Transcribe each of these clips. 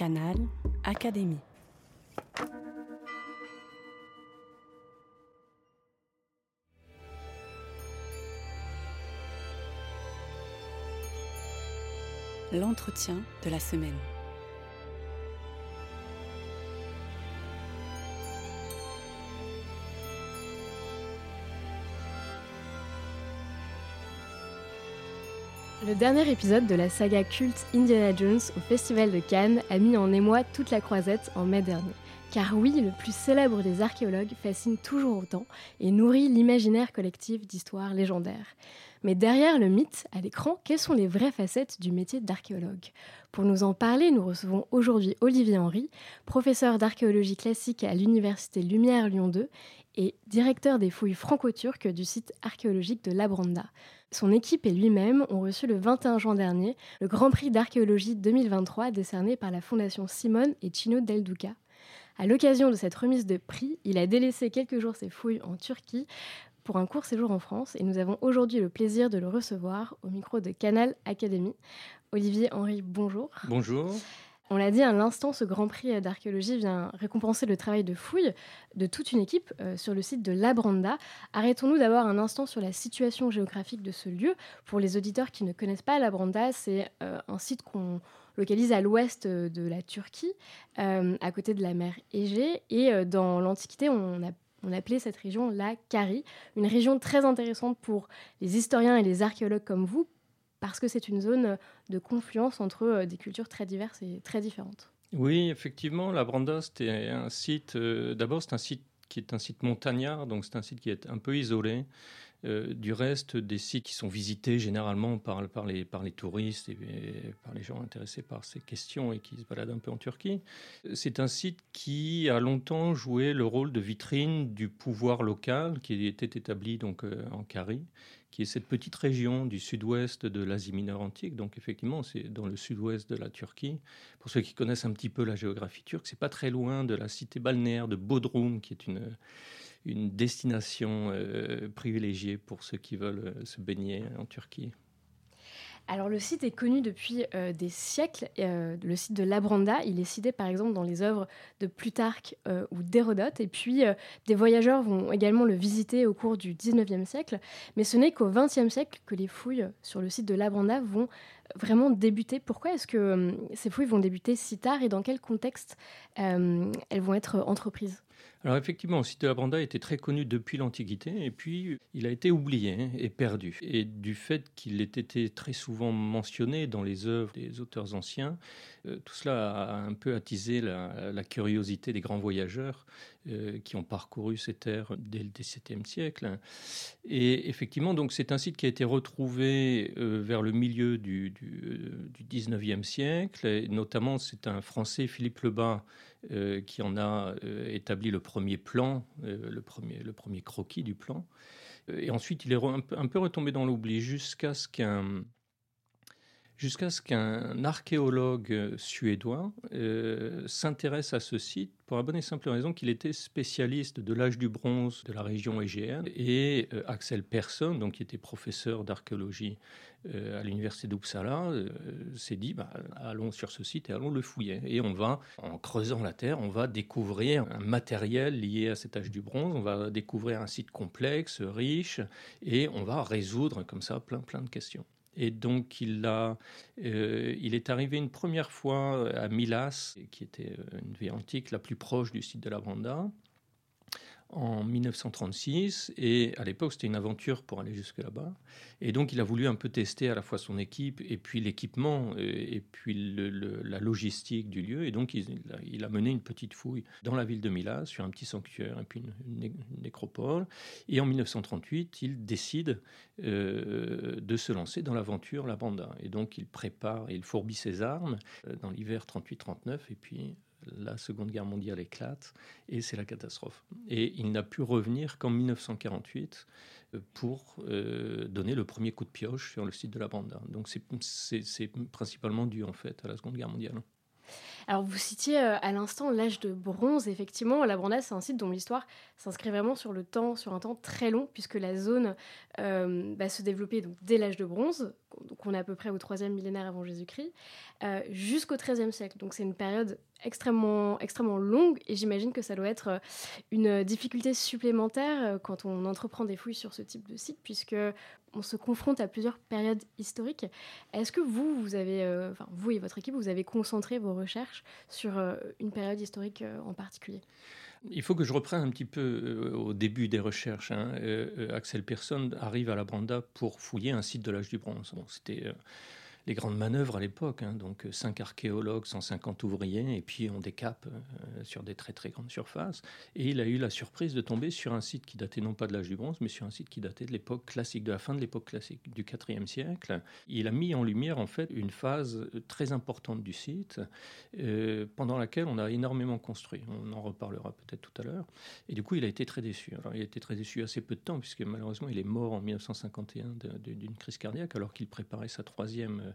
Canal Académie. L'entretien de la semaine. Le dernier épisode de la saga culte Indiana Jones au Festival de Cannes a mis en émoi toute la croisette en mai dernier. Car oui, le plus célèbre des archéologues fascine toujours autant et nourrit l'imaginaire collectif d'histoires légendaires. Mais derrière le mythe, à l'écran, quelles sont les vraies facettes du métier d'archéologue? Pour nous en parler, nous recevons aujourd'hui Olivier Henry, professeur d'archéologie classique à l'Université Lumière Lyon 2 et directeur des fouilles franco-turques du site archéologique de Labranda. Son équipe et lui-même ont reçu le 21 juin dernier le Grand Prix d'archéologie 2023 décerné par la Fondation Simone et Chino Del Duca. À l'occasion de cette remise de prix, il a délaissé quelques jours ses fouilles en Turquie pour un court séjour en France et nous avons aujourd'hui le plaisir de le recevoir au micro de Canal Académie. Olivier Henry, bonjour. Bonjour. On l'a dit à l'instant, ce Grand Prix d'archéologie vient récompenser le travail de fouille de toute une équipe euh, sur le site de Labranda. Arrêtons-nous d'abord un instant sur la situation géographique de ce lieu. Pour les auditeurs qui ne connaissent pas Labranda, c'est euh, un site qu'on localise à l'ouest de la Turquie, euh, à côté de la mer Égée. Et dans l'Antiquité, on appelait cette région la Carie, une région très intéressante pour les historiens et les archéologues comme vous, parce que c'est une zone de confluence entre euh, des cultures très diverses et très différentes. Oui, effectivement, la Branda, c'était un site, euh, d'abord c'est un site qui est un site montagnard, donc c'est un site qui est un peu isolé. Euh, du reste des sites qui sont visités généralement par, les, touristes et, par les gens intéressés par ces questions et qui se baladent un peu en Turquie. C'est un site qui a longtemps joué le rôle de vitrine du pouvoir local qui était établi donc en Carie qui est cette petite région du sud-ouest de l'Asie mineure antique. Donc effectivement, c'est dans le sud-ouest de la Turquie. Pour ceux qui connaissent un petit peu la géographie turque, c'est pas très loin de la cité balnéaire de Bodrum, qui est une une destination euh, privilégiée pour ceux qui veulent euh, se baigner en Turquie. Alors le site est connu depuis euh, des siècles. Le site de Labranda, il est cité par exemple dans les œuvres de Plutarque ou d'Hérodote. Et puis des voyageurs vont également le visiter au cours du 19e siècle. Mais ce n'est qu'au 20e siècle que les fouilles sur le site de Labranda vont vraiment débuter. Pourquoi est-ce que ces fouilles vont débuter si tard et dans quel contexte elles vont être entreprises? Alors effectivement, site de la Branda était très connu depuis l'Antiquité et puis il a été oublié hein, et perdu. Et du fait qu'il ait été très souvent mentionné dans les œuvres des auteurs anciens, euh, tout cela a un peu attisé la, curiosité des grands voyageurs qui ont parcouru ces terres dès le XVIIe siècle. Et effectivement, donc c'est un site qui a été retrouvé euh, vers le milieu du, du, du XIXe siècle. Notamment, c'est un Français, Philippe Lebas, euh, qui en a euh, établi le premier plan, euh, le, premier, le premier croquis du plan. Et ensuite, il est un peu retombé dans l'oubli jusqu'à ce qu'un jusqu'à ce qu'un archéologue suédois s'intéresse à ce site pour la bonne et simple raison qu'il était spécialiste de l'âge du bronze de la région égéenne. Et Axel Persson, donc, qui était professeur d'archéologie euh, à l'université d'Uppsala, euh, s'est dit bah, allons sur ce site et allons le fouiller. Et on va, en creusant la terre, on va découvrir un matériel lié à cet âge du bronze, on va découvrir un site complexe, riche, et on va résoudre comme ça plein, plein de questions. Et donc, il, a, euh, il est arrivé une première fois à Milas, qui était une ville antique la plus proche du site de la Branda en 1936 et à l'époque c'était une aventure pour aller jusque là-bas. Et donc il a voulu un peu tester à la fois son équipe et puis l'équipement euh, et, puis la logistique du lieu. Et donc il, a, mené une petite fouille dans la ville de Milas sur un petit sanctuaire et puis une, nécropole. Et en 1938 il décide euh, de se lancer dans l'aventure La Banda et donc il prépare il fourbit ses armes euh, dans l'hiver 38-39 et puis la Seconde Guerre mondiale éclate et c'est la catastrophe. Et il n'a pu revenir qu'en 1948 euh, pour euh, donner le premier coup de pioche sur le site de la Banda. Donc c'est principalement dû en fait à la Seconde Guerre mondiale. Alors vous citiez à l'instant l'âge de bronze, effectivement, la Branda c'est un site dont l'histoire s'inscrit vraiment sur le temps, sur un temps très long, puisque la zone bah, se développait donc, dès l'âge de bronze, donc on est à peu près au troisième millénaire avant Jésus-Christ, euh, jusqu'au XIIIe siècle. Donc c'est une période extrêmement, extrêmement longue et j'imagine que ça doit être euh, une difficulté supplémentaire euh, quand on entreprend des fouilles sur ce type de site, puisque on se confronte à plusieurs périodes historiques. Est-ce que vous, vous avez, enfin vous et votre équipe, vous avez concentré vos recherches sur une période historique en particulier? Il faut que je reprenne un petit peu euh, au début des recherches. Hein. Euh, euh, Axel Persson arrive à la Branda pour fouiller un site de l'âge du bronze. C'était les grandes manœuvres à l'époque. Hein, donc 5 archéologues, 150 ouvriers, et puis on décape euh, sur des très très grandes surfaces. Et il a eu la surprise de tomber sur un site qui datait non pas de l'âge du bronze, mais sur un site qui datait de l'époque classique, de la fin de l'époque classique, du IVe siècle. Il a mis en lumière en fait une phase très importante du site, euh, pendant laquelle on a énormément construit. On en reparlera peut-être tout à l'heure. Et du coup, il a été très déçu. Il a été très déçu assez peu de temps, puisque malheureusement, il est mort en 1951 d'une crise cardiaque, alors qu'il préparait sa troisième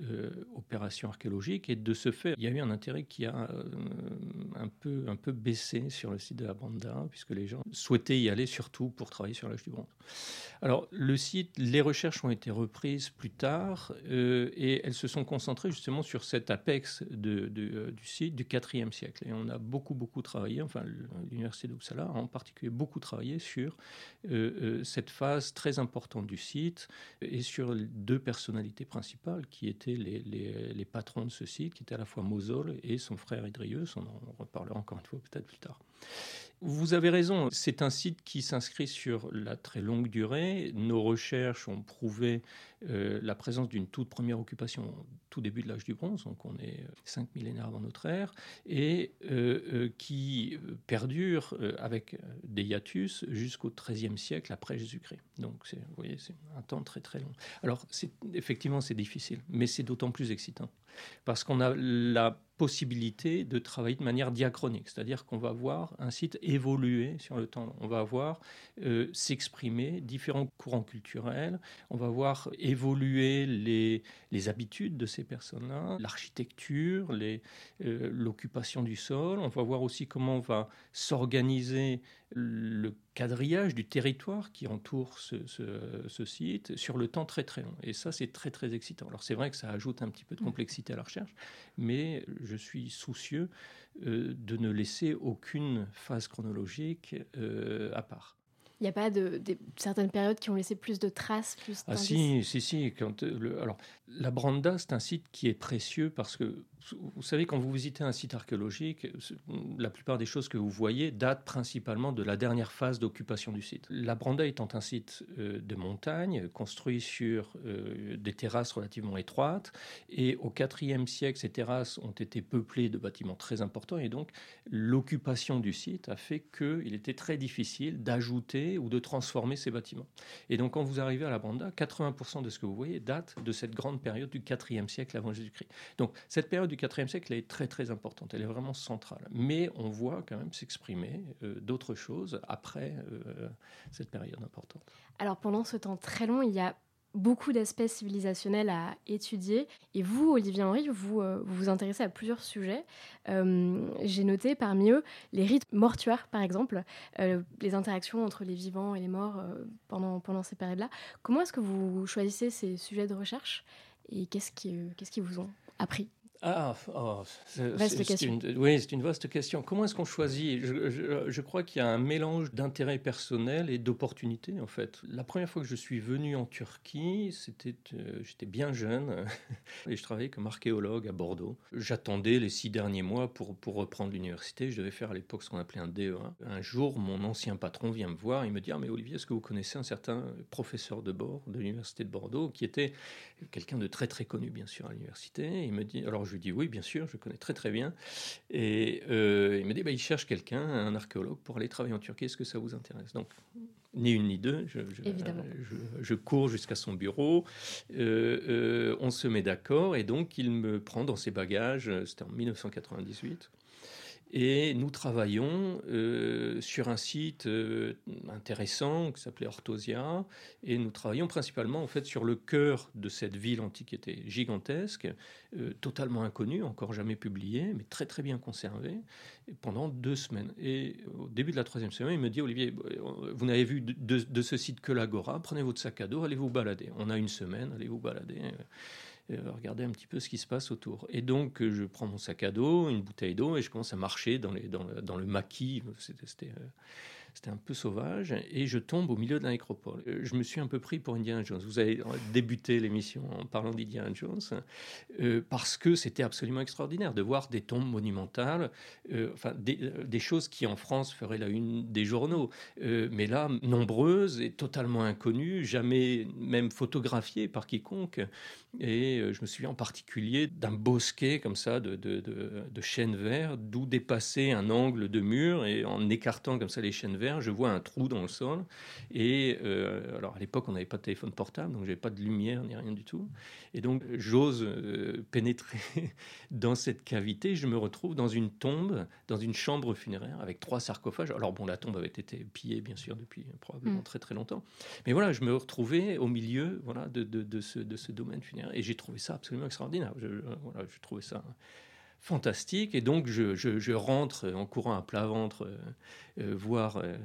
euh, opération archéologique. Et de ce fait, il y a eu un intérêt qui a euh, un, peu, un peu baissé sur le site de la Banda, puisque les gens souhaitaient y aller surtout pour travailler sur l'âge du bronze. Alors, le site, les recherches ont été reprises plus tard euh, et elles se sont concentrées justement sur cet apex du site du IVe siècle. Et on a beaucoup, beaucoup travaillé, enfin, l'Université d'Uppsala a en particulier beaucoup travaillé sur cette phase très importante du site et sur deux personnalités principales qui étaient les, patrons de ce site, qui étaient à la fois Mosol et son frère Idrius. On en reparlera encore une fois peut-être plus tard. Vous avez raison, c'est un site qui s'inscrit sur la très longue durée. Nos recherches ont prouvé euh, la présence d'une toute première occupation tout début de l'âge du bronze, donc on est euh, cinq millénaires avant notre ère, et euh, qui perdure avec des hiatus jusqu'au XIIIe siècle après Jésus-Christ. Donc vous voyez, c'est un temps très très long. Alors effectivement c'est difficile, mais c'est d'autant plus excitant parce qu'on a la possibilité de travailler de manière diachronique, c'est-à-dire qu'on va voir un site évoluer sur le temps. On va voir euh, s'exprimer différents courants culturels, on va voir évoluer les, les habitudes de ces personnes-là, l'architecture, euh, l'occupation du sol, on va voir aussi comment on va s'organiser le quadrillage du territoire qui entoure ce, site sur le temps très très long. Et ça, c'est très très excitant. Alors c'est vrai que ça ajoute un petit peu de complexité à la recherche, mais je suis soucieux euh, de ne laisser aucune phase chronologique euh, à part. Il n'y a pas de, certaines périodes qui ont laissé plus de traces, plus Ah si, si, si. Quand, le, alors, la Branda, c'est un site qui est précieux parce que vous savez, quand vous visitez un site archéologique, la plupart des choses que vous voyez datent principalement de la dernière phase d'occupation du site. La Branda étant un site euh, de montagne, construit sur euh, des terrasses relativement étroites, et au IVe siècle, ces terrasses ont été peuplées de bâtiments très importants, et donc l'occupation du site a fait qu'il était très difficile d'ajouter ou de transformer ces bâtiments. Et donc quand vous arrivez à la Branda, 80% de ce que vous voyez date de cette grande période du IVe siècle avant Jésus-Christ. Donc cette période du IVe siècle, est très très importante, elle est vraiment centrale. Mais on voit quand même s'exprimer euh, d'autres choses après euh, cette période importante. Alors pendant ce temps très long, il y a beaucoup d'aspects civilisationnels à étudier. Et vous, Olivier Henry, vous euh, vous, intéressez à plusieurs sujets. J'ai noté parmi eux les rites mortuaires, par exemple, les interactions entre les vivants et les morts pendant, pendant ces périodes-là. Comment est-ce que vous choisissez ces sujets de recherche et qu'est-ce qui, qu'est-ce qui vous ont appris? Ah, oh, c'est une, oui, c'est une vaste question. Comment est-ce qu'on choisit? Je, crois qu'il y a un mélange d'intérêt personnel et d'opportunités, en fait. La première fois que je suis venu en Turquie, c'était, euh, j'étais bien jeune et je travaillais comme archéologue à Bordeaux. J'attendais les six derniers mois pour, pour reprendre l'université. Je devais faire à l'époque ce qu'on appelait un DEA. Un jour, mon ancien patron vient me voir. Il me dit Ah, mais Olivier, est-ce que vous connaissez un certain professeur de bord de l'université de Bordeaux qui était quelqu'un de très très connu, bien sûr, à l'université? Il me dit Alors, je lui dis oui, bien sûr, je connais très très bien. Et euh, il me dit, bah, il cherche quelqu'un, un archéologue, pour aller travailler en Turquie. Est-ce que ça vous intéresse? Donc, ni une ni deux, je, je, cours jusqu'à son bureau. Euh, euh, on se met d'accord et donc il me prend dans ses bagages. C'était en 1998. Et nous travaillons euh, sur un site euh, intéressant qui s'appelait Orthosia. Et nous travaillons principalement en fait sur le cœur de cette ville antique qui était gigantesque, euh, totalement inconnue, encore jamais publiée, mais très très bien conservée, pendant deux semaines. Et au début de la troisième semaine, il me dit Olivier, vous n'avez vu de, de, ce site que l'Agora, prenez votre sac à dos, allez vous balader. On a une semaine, allez vous balader. Regarder un petit peu ce qui se passe autour. Et donc, je prends mon sac à dos, une bouteille d'eau, et je commence à marcher dans, le, le maquis. C'était euh, c'était un peu sauvage et je tombe au milieu de la nécropole. Euh, je me suis un peu pris pour Indiana Jones. Vous avez débuté l'émission en parlant d'Indiana Jones euh, parce que c'était absolument extraordinaire de voir des tombes monumentales, euh, enfin des, choses qui en France feraient la une des journaux, mais là nombreuses et totalement inconnues, jamais même photographiées par quiconque. Et je me souviens en particulier d'un bosquet comme ça de, de chênes verts, d'où dépassait un angle de mur et en écartant comme ça les chênes je vois un trou dans le sol. Et euh, alors à l'époque, on n'avait pas de téléphone portable, donc j'avais pas de lumière ni rien du tout. Et donc j'ose euh, pénétrer dans cette cavité. Je me retrouve dans une tombe, dans une chambre funéraire avec trois sarcophages. Alors bon, la tombe avait été pillée bien sûr depuis probablement mm. très très longtemps. Mais voilà, je me retrouvais au milieu voilà de, de, ce, de ce domaine funéraire et j'ai trouvé ça absolument extraordinaire. Je, voilà, je trouvais ça fantastique. Et donc, je, rentre en courant à plat ventre euh, euh, voir euh,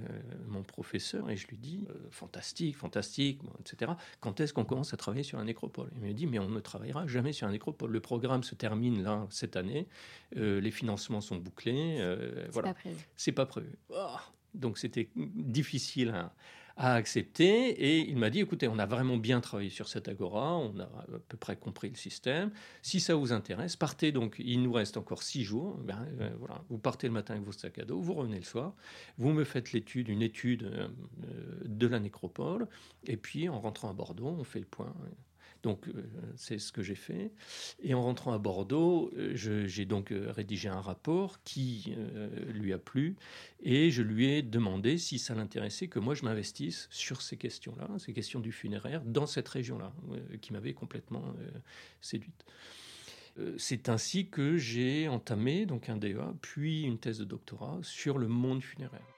mon professeur et je lui dis fantastique, fantastique, etc. Quand est-ce qu'on commence à travailler sur un nécropole? Il me dit mais on ne travaillera jamais sur un nécropole. Le programme se termine là cette année. les financements sont bouclés. voilà, c'est pas prévu. Oh, donc c'était difficile à, a accepté et il m'a dit écoutez, on a vraiment bien travaillé sur cette agora, on a à peu près compris le système. Si ça vous intéresse, partez donc. Il nous reste encore six jours. Ben, voilà, vous partez le matin avec vos sacs à dos, vous revenez le soir, vous me faites l'étude, une étude euh, de la nécropole, et puis en rentrant à Bordeaux, on fait le point. Donc, euh, c'est ce que j'ai fait. Et en rentrant à Bordeaux, euh, j'ai donc euh, rédigé un rapport qui lui a plu et je lui ai demandé si ça l'intéressait que moi je m'investisse sur ces questions-là, ces questions du funéraire, dans cette région-là, qui m'avait complètement séduite. C'est ainsi que j'ai entamé donc un DEA, puis une thèse de doctorat sur le monde funéraire.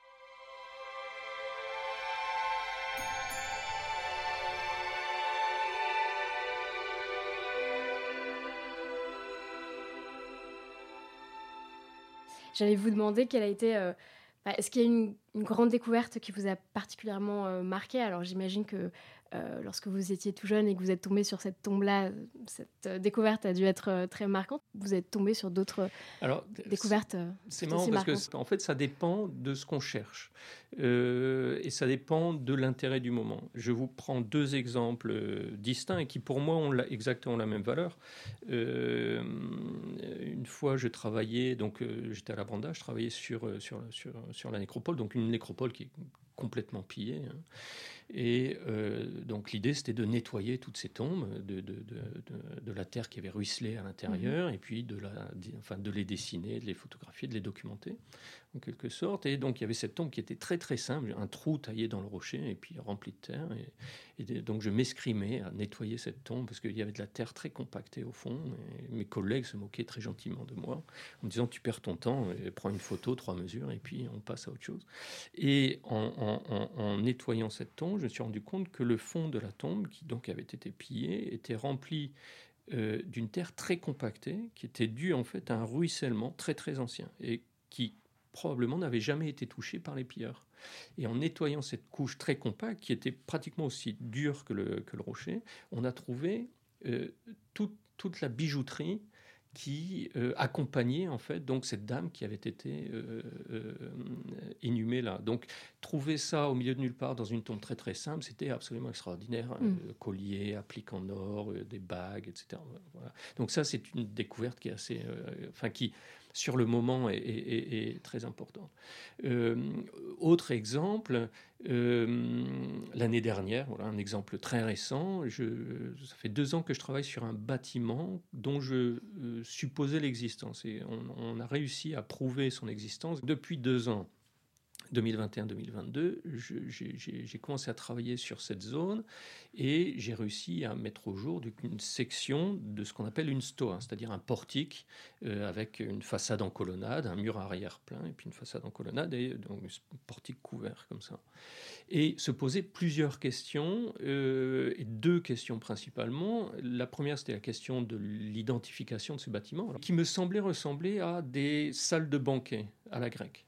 J'allais vous demander quelle a été. Euh, bah, est-ce qu'il y a une, une, grande découverte qui vous a particulièrement euh, marqué Alors j'imagine que euh, lorsque vous étiez tout jeune et que vous êtes tombé sur cette tombe-là, cette euh, découverte a dû être euh, très marquante. Vous êtes tombé sur d'autres découvertes. C'est marrant parce que en fait, ça dépend de ce qu'on cherche et ça dépend de l'intérêt du moment. Je vous prends deux exemples distincts et qui, pour moi, ont exactement la même valeur. une fois, je travaillais, donc j'étais à la Branda, je travaillais sur, sur, sur, sur la nécropole, donc une nécropole qui est complètement pillée. Hein. Et euh, donc l'idée, c'était de nettoyer toutes ces tombes, de, de, de, de la terre qui avait ruisselé à l'intérieur, mhm. et puis de, la, enfin, de les dessiner, de les photographier, de les documenter, en quelque sorte. Et donc il y avait cette tombe qui était très très simple, un trou taillé dans le rocher, et puis rempli de terre. Et, donc je m'escrimais à nettoyer cette tombe, parce qu'il y avait de la terre très compactée au fond. Mes collègues se moquaient très gentiment de moi, en me disant, tu perds ton temps, prends une photo, trois mesures, et puis on passe à autre chose. Et en nettoyant cette tombe, je me suis rendu compte que le fond de la tombe, qui donc avait été pillé, était rempli euh, d'une terre très compactée, qui était due en fait à un ruissellement très très ancien et qui probablement n'avait jamais été touché par les pilleurs. Et en nettoyant cette couche très compacte, qui était pratiquement aussi dure que le, que le rocher, on a trouvé euh, toute la bijouterie qui euh, accompagnait en fait donc cette dame qui avait été euh, euh, inhumée là. Donc trouver ça au milieu de nulle part dans une tombe très très simple, c'était absolument extraordinaire. Hein. Mm. collier, applique en or, des bagues, etc. Donc ça c'est une découverte qui est assez, enfin qui sur le moment est, très importante. autre exemple, euh, l'année dernière, voilà un exemple très récent, je, ça fait deux ans que je travaille sur un bâtiment dont je euh, supposais l'existence et on, a réussi à prouver son existence depuis deux ans. 2021-2022, j'ai commencé à travailler sur cette zone et j'ai réussi à mettre au jour une section de ce qu'on appelle une stoa, c'est-à-dire un portique euh, avec une façade en colonnade, un mur arrière plein et puis une façade en colonnade et donc un portique couvert comme ça. Et se poser plusieurs questions, euh, et deux questions principalement. La première, c'était la question de l'identification de ce bâtiment, qui me semblait ressembler à des salles de banquet à la grecque.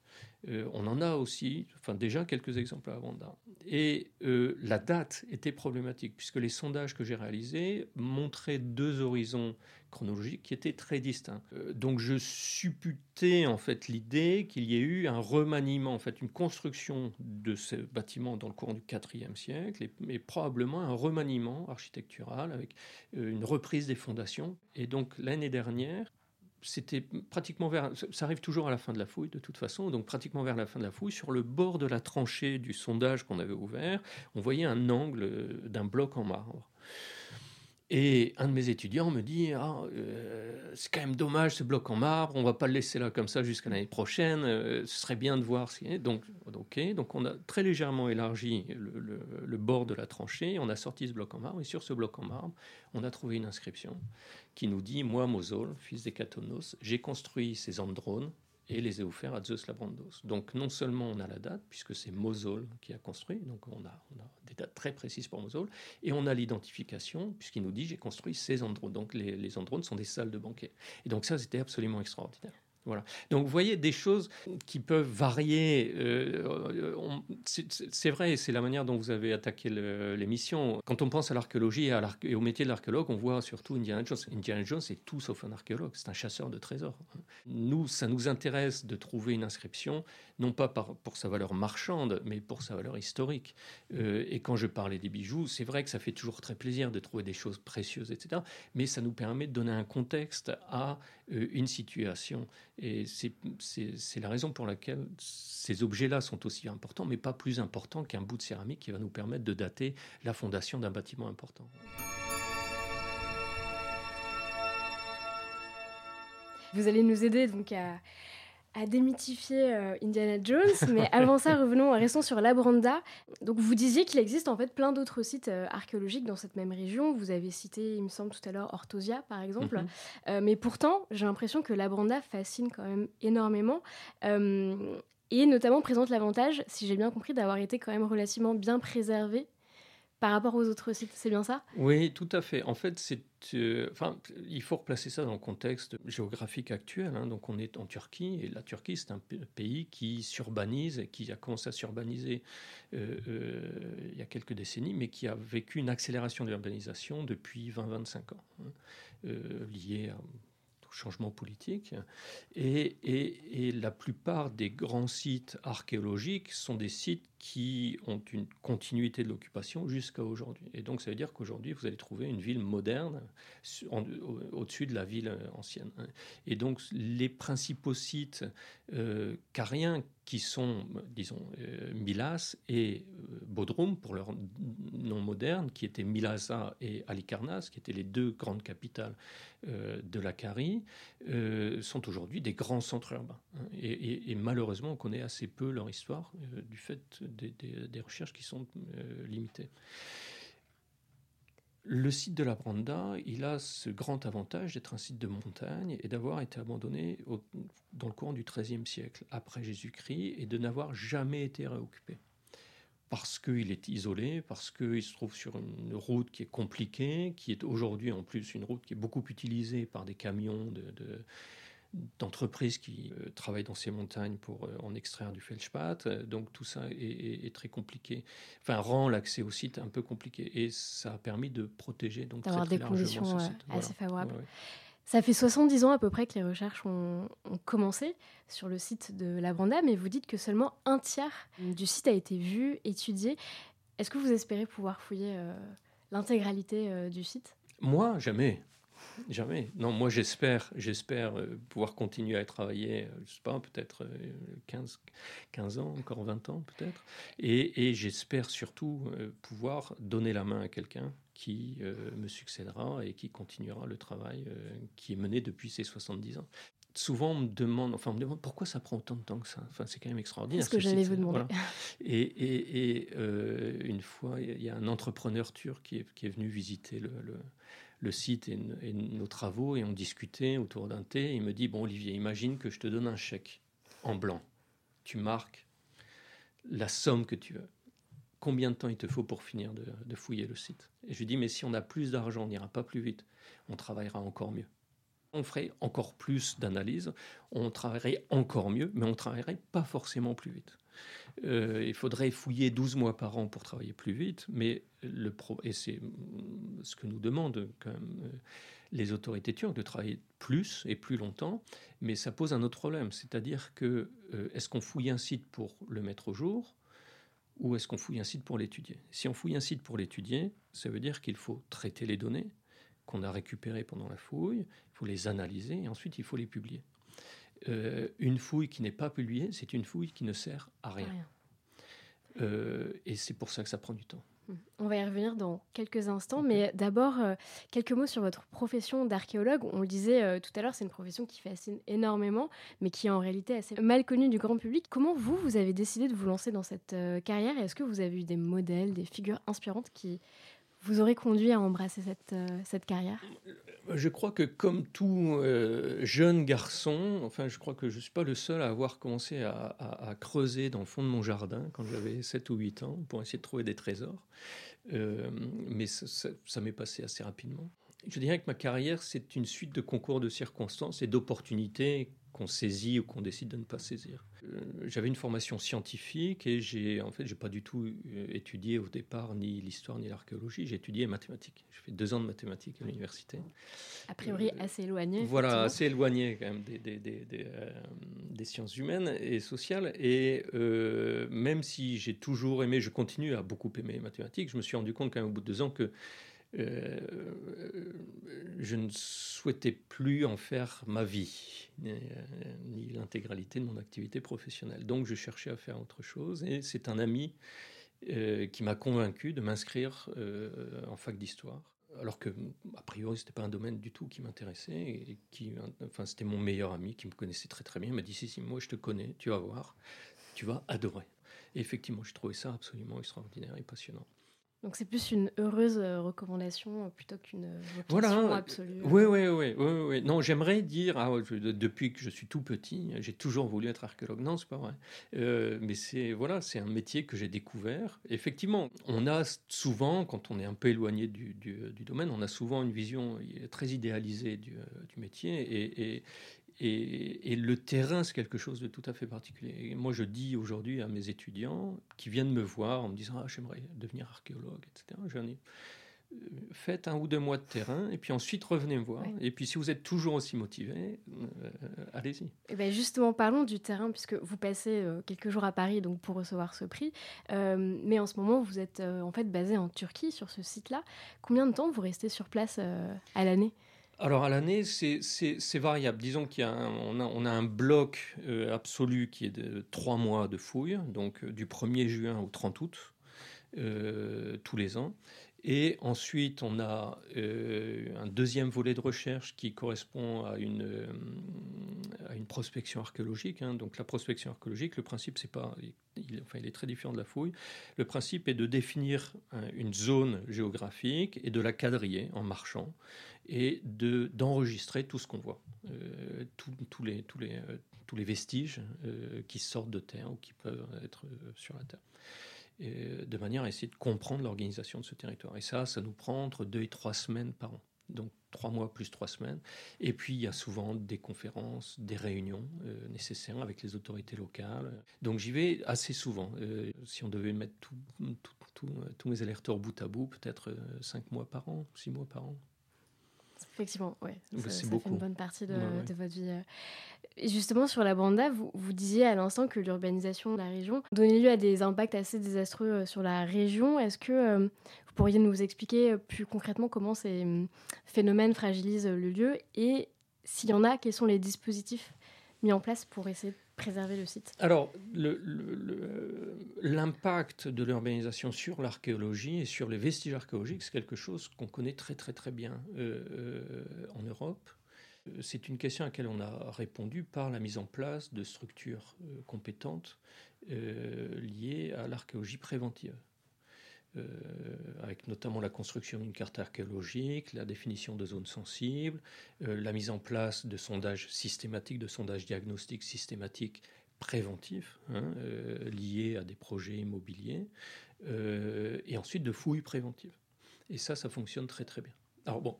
Euh, on en a aussi, enfin déjà quelques exemples à Vanda. Et euh, la date était problématique, puisque les sondages que j'ai réalisés montraient deux horizons chronologiques qui étaient très distincts. Euh, donc je supputais en fait l'idée qu'il y ait eu un remaniement, en fait une construction de ce bâtiment dans le courant du IVe siècle, et, et probablement un remaniement architectural avec une reprise des fondations. Et donc l'année dernière, c'était pratiquement vers. Ça arrive toujours à la fin de la fouille, de toute façon. Donc, pratiquement vers la fin de la fouille, sur le bord de la tranchée du sondage qu'on avait ouvert, on voyait un angle d'un bloc en marbre. Et un de mes étudiants me dit ah, euh, c'est quand même dommage ce bloc en marbre, on va pas le laisser là comme ça jusqu'à l'année prochaine, euh, ce serait bien de voir. Ce donc, ok, donc on a très légèrement élargi le, le, bord de la tranchée, on a sorti ce bloc en marbre, et sur ce bloc en marbre, on a trouvé une inscription qui nous dit Moi, Mosol, fils des Catonos, j'ai construit ces andrones et les ai offerts à Zeus Labrandos. Donc non seulement on a la date, puisque c'est Mosol qui a construit, donc on a, des dates très précises pour Mosol, et on a l'identification, puisqu'il nous dit j'ai construit ces andrones. Donc les, les sont des salles de banquet. Et donc ça, c'était absolument extraordinaire. Donc vous voyez des choses qui peuvent varier. Euh, c'est vrai, c'est la manière dont vous avez attaqué l'émission. Quand on pense à l'archéologie et, au métier de l'archéologue, on voit surtout Indiana Jones. Indiana Jones est tout sauf un archéologue, c'est un chasseur de trésors. Nous, ça nous intéresse de trouver une inscription, non pas pour sa valeur marchande, mais pour sa valeur historique. Euh, et quand je parlais des bijoux, c'est vrai que ça fait toujours très plaisir de trouver des choses précieuses, etc. Mais ça nous permet de donner un contexte à euh, une situation. Et c'est la raison pour laquelle ces objets-là sont aussi importants, mais pas plus importants qu'un bout de céramique qui va nous permettre de dater la fondation d'un bâtiment important. Vous allez nous aider donc à, à démythifier euh, Indiana Jones. Mais avant ça, revenons, restons sur la Branda. Donc, vous disiez qu'il existe en fait plein d'autres sites euh, archéologiques dans cette même région. Vous avez cité, il me semble tout à l'heure, Orthosia, par exemple. Mhm. Euh, mais pourtant, j'ai l'impression que la Branda fascine quand même énormément. et notamment présente l'avantage, si j'ai bien compris, d'avoir été quand même relativement bien préservée par rapport aux autres sites, c'est bien ça? Oui, tout à fait. En fait, euh, il faut replacer ça dans le contexte géographique actuel. Hein. Donc, on est en Turquie et la Turquie, c'est un pays qui s'urbanise qui a commencé à s'urbaniser euh, euh, il y a quelques décennies, mais qui a vécu une accélération de l'urbanisation depuis 20-25 ans, hein, liée à changement politique. Et, la plupart des grands sites archéologiques sont des sites qui ont une continuité de l'occupation jusqu'à aujourd'hui. Et donc ça veut dire qu'aujourd'hui, vous allez trouver une ville moderne au-dessus de la ville ancienne. Et donc les principaux sites euh, cariens qui sont, disons, euh, Milas et euh, Bodrum, pour leur nom moderne, qui étaient Milasa et Halikarnas, qui étaient les deux grandes capitales euh, de la Carie, sont aujourd'hui des grands centres urbains. Hein. Et, malheureusement, on connaît assez peu leur histoire du fait des, recherches qui sont limitées. Le site de la Branda, il a ce grand avantage d'être un site de montagne et d'avoir été abandonné dans le courant du XIIIe siècle, après Jésus-Christ, et de n'avoir jamais été réoccupé. Parce qu'il est isolé, parce qu'il se trouve sur une route qui est compliquée, qui est aujourd'hui en plus une route qui est beaucoup utilisée par des camions de d'entreprises qui euh, travaillent dans ces montagnes pour euh, en extraire du feldspath. Donc tout ça est, très compliqué. Enfin, rend l'accès au site un peu compliqué. Et ça a permis de protéger donc d'avoir des conditions euh, assez favorables. Ça fait 70 ans à peu près que les recherches ont, commencé sur le site de la Branda, mais vous dites que seulement un tiers du site a été vu, étudié. Est-ce que vous espérez pouvoir fouiller l'intégralité du site? Moi, jamais. Jamais. Non, moi j'espère, j'espère euh, pouvoir continuer à travailler, euh, je sais pas, peut-être 15, euh, 15 ans, encore 20 ans peut-être. Et, j'espère surtout pouvoir donner la main à quelqu'un qui me succédera et qui continuera le travail qui est mené depuis ces 70 ans souvent, on me demande, enfin, on me demande pourquoi ça prend autant de temps que ça? Enfin, c'est quand même extraordinaire. C'est ce que j'allais vous demander. Et, et, et une fois, il y a un entrepreneur turc qui est, qui est venu visiter le, le, le site et, nos travaux et on discutait autour d'un thé. il me dit Bon, Olivier, imagine que je te donne un chèque en blanc. Tu marques la somme que tu veux. Combien de temps il te faut pour finir de, fouiller le site? Et je lui dis Mais si on a plus d'argent, on n'ira pas plus vite. On travaillera encore mieux. On ferait encore plus d'analyses, on travaillerait encore mieux, mais on travaillerait pas forcément plus vite. Euh, il faudrait fouiller 12 mois par an pour travailler plus vite, mais le et c'est ce que nous demandent euh, les autorités turques de travailler plus et plus longtemps, mais ça pose un autre problème, c'est-à-dire que euh, est-ce qu'on fouille un site pour le mettre au jour ou est-ce qu'on fouille un site pour l'étudier? Si on fouille un site pour l'étudier, ça veut dire qu'il faut traiter les données qu'on a récupérées pendant la fouille, il faut les analyser et ensuite il faut les publier. Euh, une fouille qui n'est pas publiée, c'est une fouille qui ne sert à rien. rien. Euh, et c'est pour ça que ça prend du temps. On va y revenir dans quelques instants, mais d'abord, euh, quelques mots sur votre profession d'archéologue. On le disait euh, tout à l'heure, c'est une profession qui fascine énormément, mais qui est en réalité assez mal connue du grand public. Comment vous, vous avez décidé de vous lancer dans cette euh, carrière? Est-ce que vous avez eu des modèles, des figures inspirantes qui vous auraient conduit à embrasser cette, euh, cette carrière? Je crois que comme tout euh, jeune garçon, enfin je crois que je ne suis pas le seul à avoir commencé à, creuser dans le fond de mon jardin quand j'avais 7 ou 8 ans pour essayer de trouver des trésors. Euh, mais ça, ça, ça m'est passé assez rapidement. Je dirais que ma carrière, c'est une suite de concours de circonstances et d'opportunités qu'on saisit ou qu'on décide de ne pas saisir. Euh, J'avais une formation scientifique et j'ai en fait j'ai pas du tout euh, étudié au départ ni l'histoire ni l'archéologie. J'ai étudié les mathématiques. J'ai fait deux ans de mathématiques à l'université. A priori euh, assez éloigné. Voilà, assez éloigné quand même des, des, des, des, euh, des sciences humaines et sociales. Et même si j'ai toujours aimé, je continue à beaucoup aimer les mathématiques, je me suis rendu compte quand même au bout de deux ans que euh, je ne souhaitais plus en faire ma vie, ni, ni l'intégralité de mon activité professionnelle. Donc je cherchais à faire autre chose et c'est un ami euh, qui m'a convaincu de m'inscrire euh, en fac d'histoire. Alors que, a priori, c'était pas un domaine du tout qui m'intéressait enfin, c'était mon meilleur ami qui me connaissait très très bien. Il m'a dit si si, moi je te connais, tu vas voir, tu vas adorer. Et effectivement, j'ai trouvé ça absolument extraordinaire et passionnant. Donc c'est plus une heureuse recommandation plutôt qu'une vocation voilà. absolue. Oui, oui, oui, oui, oui. Non, j'aimerais dire, ah, je, depuis que je suis tout petit, j'ai toujours voulu être archéologue. Non, c'est pas vrai. Euh, mais c'est voilà, c'est un métier que j'ai découvert. Effectivement, on a souvent, quand on est un peu éloigné du, du, du domaine, on a souvent une vision très idéalisée du, du métier et, et, et, et, le terrain, c'est quelque chose de tout à fait particulier. Et moi, je dis aujourd'hui à mes étudiants qui viennent me voir en me disant ah, J'aimerais devenir archéologue, etc. J'en ai faites un ou deux mois de terrain et puis ensuite revenez me voir. Ouais. Et puis si vous êtes toujours aussi motivé, euh, allez-y. Et ben justement, parlons du terrain puisque vous passez euh, quelques jours à Paris donc pour recevoir ce prix. Euh, mais en ce moment, vous êtes en fait basé en Turquie sur ce site-là. Combien de temps vous restez sur place à l'année? Alors à l'année, c'est variable. Disons qu'on a, un bloc euh, absolu qui est de trois mois de fouilles, donc euh, du 1er juin au 30 août, euh, tous les ans. Et ensuite, on a euh, un deuxième volet de recherche qui correspond à une, euh, prospection archéologique. Hein. Donc la prospection archéologique, le principe, c'est pas, il, enfin, il est très différent de la fouille. Le principe est de définir hein, une zone géographique et de la quadriller en marchant et de d'enregistrer tout ce qu'on voit, euh, tous les, vestiges qui sortent de terre ou qui peuvent être sur la terre de manière à essayer de comprendre l'organisation de ce territoire. Et ça, ça nous prend entre deux et trois semaines par an. Donc trois mois plus trois semaines. Et puis il y a souvent des conférences, des réunions euh, nécessaires avec les autorités locales. Donc j'y vais assez souvent. Euh, si on devait mettre tous tout, tout, mes alerteurs bout à bout, peut-être euh, cinq mois par an, six mois par an. Effectivement, oui. Ça, ça fait une bonne partie de, ouais, de votre vie. Et justement, sur la Banda, vous, vous disiez à l'instant que l'urbanisation de la région donnait lieu à des impacts assez désastreux sur la région. Est-ce que euh, vous pourriez nous expliquer plus concrètement comment ces phénomènes fragilisent le lieu et s'il y en a, quels sont les dispositifs mis en place pour essayer de préserver le site Alors, l'impact de l'urbanisation sur l'archéologie et sur les vestiges archéologiques, c'est quelque chose qu'on connaît très très très bien euh, euh, en Europe. C'est une question à laquelle on a répondu par la mise en place de structures compétentes liées à l'archéologie préventive. Euh, avec notamment la construction d'une carte archéologique, la définition de zones sensibles, euh, la mise en place de sondages systématiques, de sondages diagnostiques systématiques préventifs hein, euh, liés à des projets immobiliers, et ensuite de fouilles préventives. Et ça, ça fonctionne très très bien. Alors bon,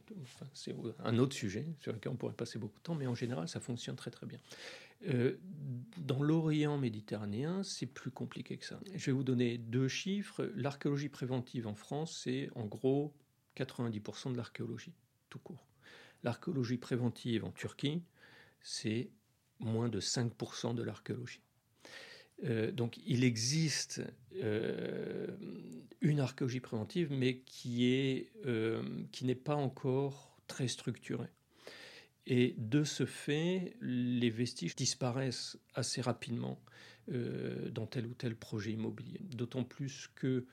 c'est un autre sujet sur lequel on pourrait passer beaucoup de temps, mais en général, ça fonctionne très très bien. Euh, dans l'Orient méditerranéen, c'est plus compliqué que ça. Je vais vous donner deux chiffres. L'archéologie préventive en France, c'est en gros 90% de l'archéologie, tout court. L'archéologie préventive en Turquie, c'est moins de 5% de l'archéologie. Euh, donc il existe euh, une archéologie préventive, mais qui est qui n'est pas encore très structurée. Et de ce fait, les vestiges disparaissent assez rapidement euh, dans tel ou tel projet immobilier. D'autant plus qu'il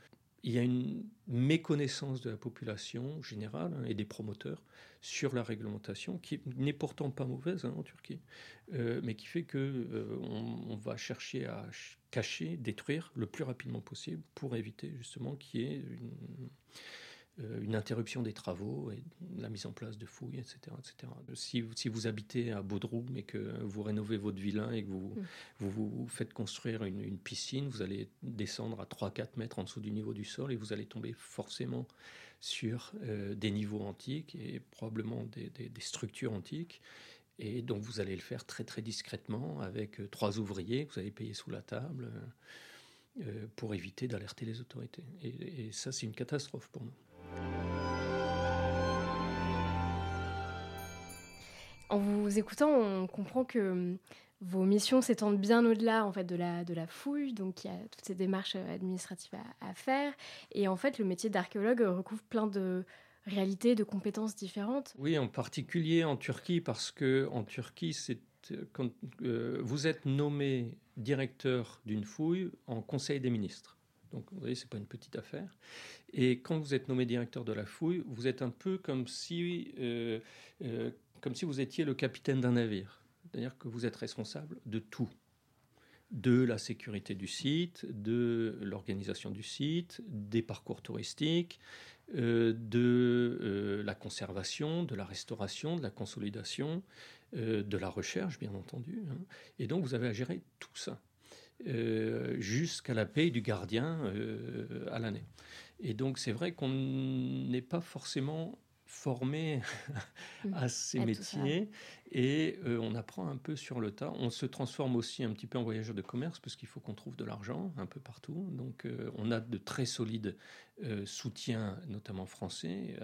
y a une méconnaissance de la population générale hein, et des promoteurs sur la réglementation, qui n'est pourtant pas mauvaise hein, en Turquie, euh, mais qui fait qu'on euh, va chercher à cacher, détruire le plus rapidement possible pour éviter justement qu'il y ait une une interruption des travaux et la mise en place de fouilles, etc. etc. Si, si vous habitez à Baudroux mais que vous rénovez votre villa et que vous mm. vous, vous, faites construire une, piscine, vous allez descendre à 3-4 mètres en dessous du niveau du sol et vous allez tomber forcément sur euh, des niveaux antiques et probablement des, des, structures antiques. Et donc vous allez le faire très très discrètement avec euh, trois ouvriers que vous allez payer sous la table pour éviter d'alerter les autorités. et ça, c'est une catastrophe pour nous. En vous écoutant, on comprend que hum, vos missions s'étendent bien au-delà en fait de la, de la fouille, donc il y a toutes ces démarches euh, administratives à, faire. Et en fait, le métier d'archéologue recouvre plein de réalités, de compétences différentes. Oui, en particulier en Turquie, parce que en Turquie, euh, euh, vous êtes nommé directeur d'une fouille en Conseil des ministres. Donc, vous voyez, c'est pas une petite affaire. Et quand vous êtes nommé directeur de la fouille, vous êtes un peu comme si, euh, euh, comme si vous étiez le capitaine d'un navire. C'est-à-dire que vous êtes responsable de tout. De la sécurité du site, de l'organisation du site, des parcours touristiques, euh, de la conservation, de la restauration, de la consolidation, de la recherche, bien entendu. Hein. Et donc, vous avez à gérer tout ça. Euh, jusqu'à la paye du gardien euh, à l'année. Et donc c'est vrai qu'on n'est pas forcément formé à ces métiers et euh, on apprend un peu sur le tas. On se transforme aussi un petit peu en voyageur de commerce parce qu'il faut qu'on trouve de l'argent un peu partout. Donc euh, on a de très solides euh, soutiens, notamment français,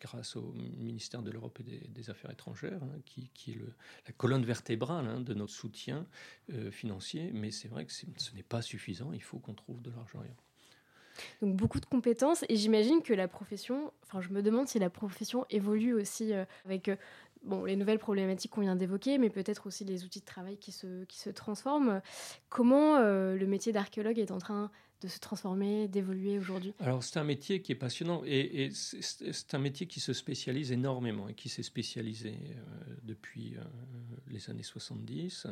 grâce au ministère de l'Europe et des, Affaires étrangères, hein, qui, est le, la colonne vertébrale hein, de notre soutien financier. Mais c'est vrai que ce n'est pas suffisant, il faut qu'on trouve de l'argent ailleurs. Donc beaucoup de compétences et j'imagine que la profession, enfin je me demande si la profession évolue aussi euh, avec euh, les nouvelles problématiques qu'on vient d'évoquer, mais peut-être aussi les outils de travail qui se, qui se transforment. Comment euh, le métier d'archéologue est en train de se transformer, d'évoluer aujourd'hui Alors c'est un métier qui est passionnant et, c'est un métier qui se spécialise énormément et qui s'est spécialisé euh, depuis euh, les années 70.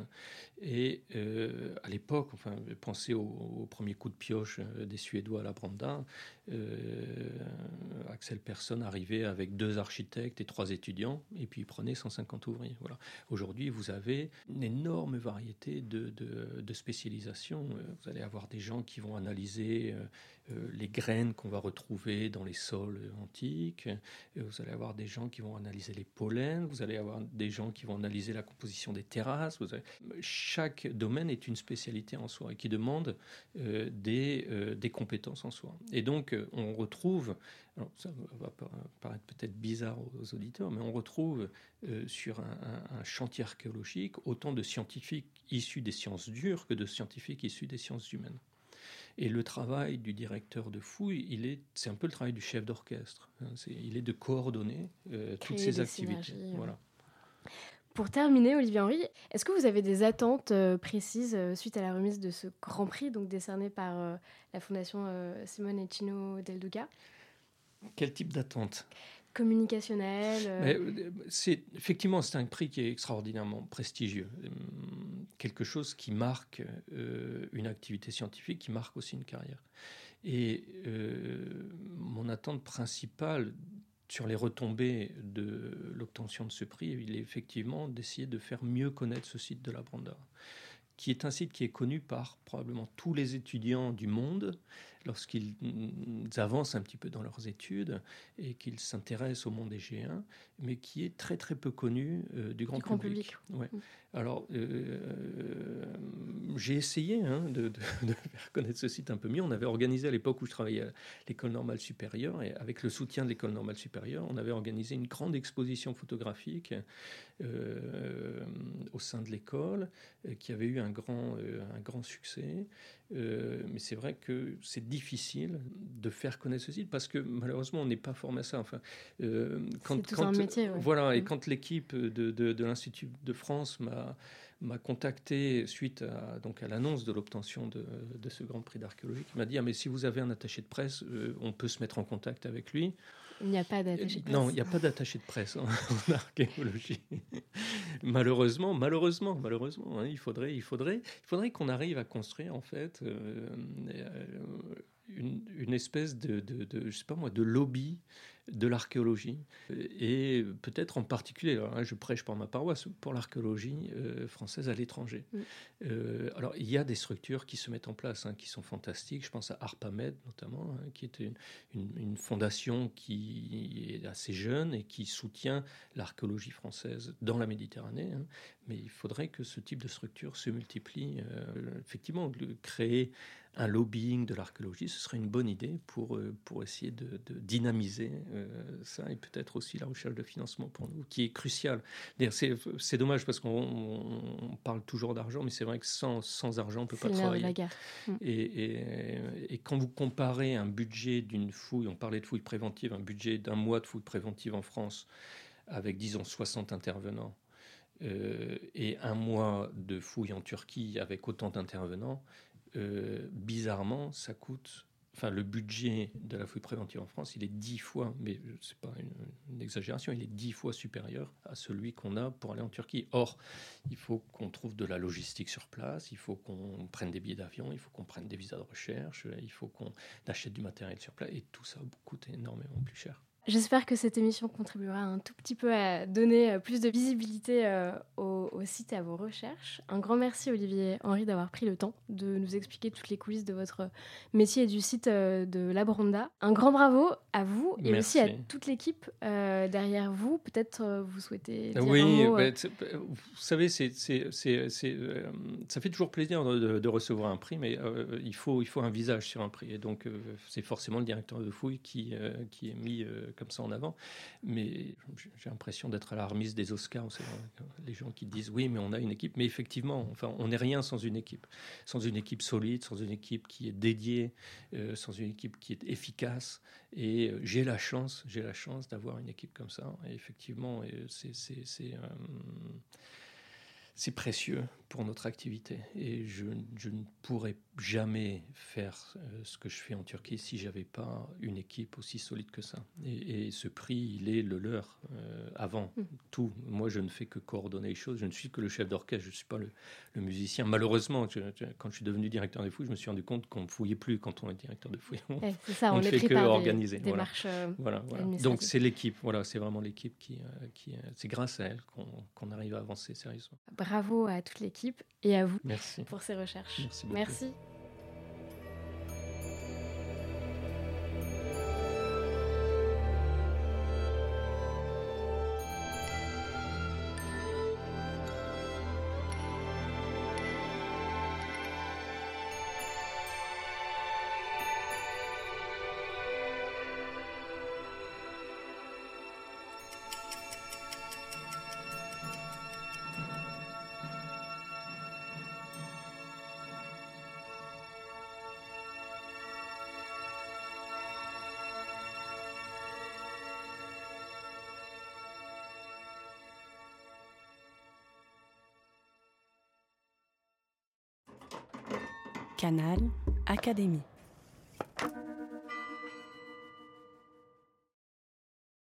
Et euh, à l'époque, enfin, pensez au, premier coup de pioche des Suédois à la Branda, Axel Persson arrivait avec deux architectes et trois étudiants et puis il prenait 150 ouvriers. Voilà. Aujourd'hui, vous avez une énorme variété de, de, de spécialisations. Vous allez avoir des gens qui vont analyser euh, euh, les graines qu'on va retrouver dans les sols antiques. Vous allez avoir des gens qui vont analyser les pollens. Vous allez avoir des gens qui vont analyser la composition des terrasses. Chaque domaine est une spécialité en soi et qui demande euh, des, compétences en soi. Et donc, on retrouve, ça va paraître peut-être bizarre aux auditeurs, mais on retrouve sur un chantier archéologique autant de scientifiques issus des sciences dures que de scientifiques issus des sciences humaines. Et le travail du directeur de fouille, il est, c'est un peu le travail du chef d'orchestre. Hein. il est de coordonner euh, toutes ces activités. Voilà. Pour terminer, Olivier Henry, est-ce que vous avez des attentes euh, précises euh, suite à la remise de ce Grand Prix, donc décerné par la Fondation Simone et Chino Del Duca? Quel type d'attente? Communicationnel euh c'est Effectivement, c'est un prix qui est extraordinairement prestigieux. Hum, quelque chose qui marque une activité scientifique, qui marque aussi une carrière. Et mon attente principale sur les retombées de l'obtention de ce prix, il est effectivement d'essayer de faire mieux connaître ce site de la Branda, qui est un site qui est connu par probablement tous les étudiants du monde, lorsqu'ils avancent un petit peu dans leurs études et qu'ils s'intéressent au monde G1, mais qui est très très peu connu euh, du grand, public. Ouais. Mm. Alors, euh, j'ai essayé hein, de, faire connaître ce site un peu mieux. On avait organisé à l'époque où je travaillais à l'école normale supérieure, et avec le soutien de l'école normale supérieure, on avait organisé une grande exposition photographique euh, au sein de l'école, qui avait eu un grand, un grand succès. mais c'est vrai que c'est difficile de faire connaître ce site parce que malheureusement on n'est pas formé à ça. Enfin, euh, quand, quand métier, voilà, et mm. quand l'équipe de, de, l'Institut de France m'a m'a contacté suite à, donc à l'annonce de l'obtention de, de, ce Grand Prix d'archéologie, qui m'a dit ah, mais si vous avez un attaché de presse, euh, on peut se mettre en contact avec lui. Il n'y a pas d'attaché de presse. Non, il n'y a pas d'attaché de presse en, archéologie. malheureusement, malheureusement, malheureusement, hein, il faudrait, il faudrait, il faudrait qu'on arrive à construire en fait euh, une, une, espèce de, de, de, je sais pas moi, de lobby de l'archéologie et peut-être en particulier, hein, je prêche pour ma paroisse, pour l'archéologie euh, française à l'étranger. Euh, alors il y a des structures qui se mettent en place, hein, qui sont fantastiques. Je pense à ARPAMED notamment, hein, qui est une, fondation qui est assez jeune et qui soutient l'archéologie française dans la Méditerranée. Mais il faudrait que ce type de structure se multiplie. Euh, effectivement, créer un lobbying de l'archéologie, ce serait une bonne idée pour, pour essayer de, de dynamiser euh, ça et peut-être aussi la recherche de financement pour nous, qui est cruciale. C'est dommage parce qu'on parle toujours d'argent, mais c'est vrai que sans, sans argent, on ne peut pas travailler. Mm. Et, et, quand vous comparez un budget d'une fouille, on parlait de fouille préventive, un budget d'un mois de fouille préventive en France, avec disons 60 intervenants, euh, et un mois de fouille en Turquie avec autant d'intervenants, euh, bizarrement, ça coûte enfin, le budget de la fouille préventive en France, il est dix fois, mais c'est pas une, exagération, il est dix fois supérieur à celui qu'on a pour aller en Turquie. Or, il faut qu'on trouve de la logistique sur place, il faut qu'on prenne des billets d'avion, il faut qu'on prenne des visas de recherche, il faut qu'on achète du matériel sur place, et tout ça coûte énormément plus cher. J'espère que cette émission contribuera un tout petit peu à donner euh, plus de visibilité euh, au, site et à vos recherches. Un grand merci Olivier Henri d'avoir pris le temps de nous expliquer toutes les coulisses de votre métier et du site euh, de Labranda. Un grand bravo à vous et aussi à toute l'équipe derrière vous. Peut-être vous souhaitez dire oui, un mot, bah, vous savez, c'est, ça fait toujours plaisir de, recevoir un prix, mais il, faut, il faut un visage sur un prix. Et donc, c'est forcément le directeur de fouille qui, qui est mis comme ça en avant. Mais j'ai l'impression d'être à la remise des Oscars. Les gens qui disent oui, mais on a une équipe. Mais effectivement, enfin, on n'est rien sans une équipe. Sans une équipe solide, sans une équipe qui est dédiée, euh, sans une équipe qui est efficace. Et euh, j'ai la chance, j'ai la chance d'avoir une équipe comme ça. Et effectivement, c'est c'est précieux pour notre activité. Et je, je, ne pourrais jamais faire euh, ce que je fais en Turquie si j'avais pas une équipe aussi solide que ça. Et, ce prix, il est le leur euh, avant mm. tout. Moi, je ne fais que coordonner les choses. Je ne suis que le chef d'orchestre. Je ne suis pas le, musicien. Malheureusement, quand je suis devenu directeur des fouilles, je me suis rendu compte qu'on ne fouillait plus quand on est directeur de fouilles. On, ça, on, ne fait que organiser. Des, marches euh, voilà. Donc c'est l'équipe. Voilà, c'est vraiment l'équipe qui, qui c'est grâce à elle qu'on arrive à avancer sérieusement. Bravo à toute l'équipe et à vous pour ces recherches. Merci. Merci. Canal Académie.